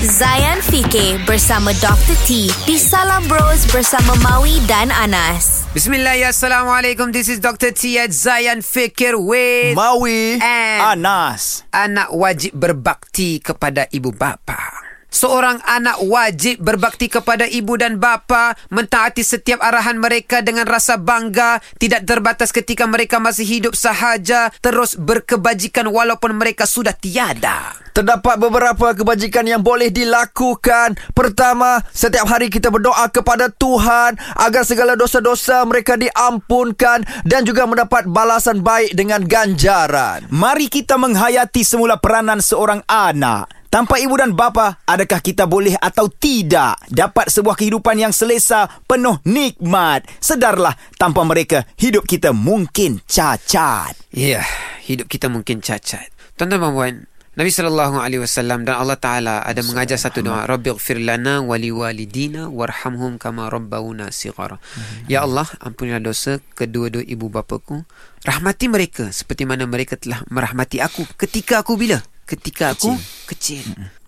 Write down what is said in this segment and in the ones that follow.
Zayan Fikir bersama Dr. T di Salam Bros bersama Maui dan Anas. Bismillah, ya, Assalamualaikum. This is Dr. T at Zayan Fikir with Mawi And- Anas anak wajib berbakti kepada ibu bapa. Seorang anak wajib berbakti kepada ibu dan bapa, mentaati setiap arahan mereka dengan rasa bangga, tidak terbatas ketika mereka masih hidup sahaja, terus berkebajikan walaupun mereka sudah tiada. Terdapat beberapa kebajikan yang boleh dilakukan Pertama, setiap hari kita berdoa kepada Tuhan Agar segala dosa-dosa mereka diampunkan Dan juga mendapat balasan baik dengan ganjaran Mari kita menghayati semula peranan seorang anak. Tanpa ibu dan bapa, adakah kita boleh atau tidak dapat sebuah kehidupan yang selesa, penuh nikmat? Sedarlah, tanpa mereka, hidup kita mungkin cacat. Ya, hidup kita mungkin cacat. Tuan-tuan dan puan, Nabi sallallahu alaihi wasallam dan Allah Taala ada mengajar satu doa, Rabbighfir lana wa liwalidina warhamhum kama rabbawna shighara. Ya Allah, ampunilah dosa kedua-dua ibu bapaku. Rahmati mereka seperti mana mereka telah merahmati aku ketika aku bila? Ketika aku kecil.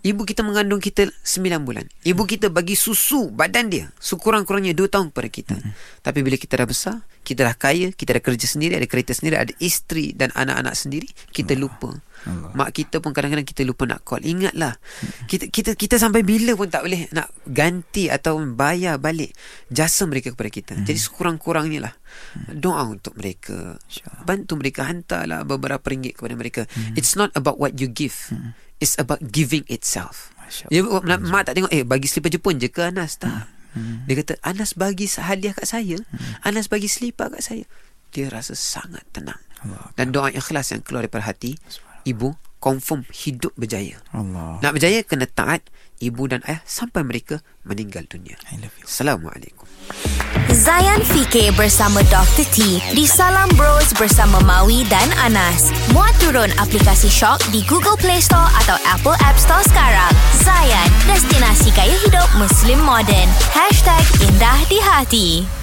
Ibu kita mengandung kita 9 bulan. Ibu kita bagi susu badan dia sekurang-kurangnya 2 tahun kepada kita. Tapi bila kita dah besar, kita dah kaya, kita dah kerja sendiri, ada kereta sendiri, ada isteri dan anak-anak sendiri, kita lupa. Mak kita pun kadang-kadang kita lupa nak call. Ingatlah. Kita kita kita sampai bila pun tak boleh nak ganti atau bayar balik jasa mereka kepada kita. Jadi sekurang-kurangnya lah doa untuk mereka. Bantu mereka hantarlah beberapa ringgit kepada mereka. It's not about what you give. It's about giving itself. Ya, mak, tak tengok eh bagi selipar Jepun je ke Anas tak. Dia kata Anas bagi hadiah kat saya. Anas bagi selipar kat saya. Dia rasa sangat tenang. Dan doa ikhlas yang keluar daripada hati, ibu confirm hidup berjaya. Allah Nak berjaya kena taat ibu dan ayah sampai mereka meninggal dunia. Assalamualaikum. Zayan Fikir bersama Dr. T di Salam Bros bersama Maui dan Anas. Muat turun aplikasi Shock di Google Play Store atau Apple App Store sekarang. Zayan, destinasi gaya hidup Muslim modern. #IndahDiHati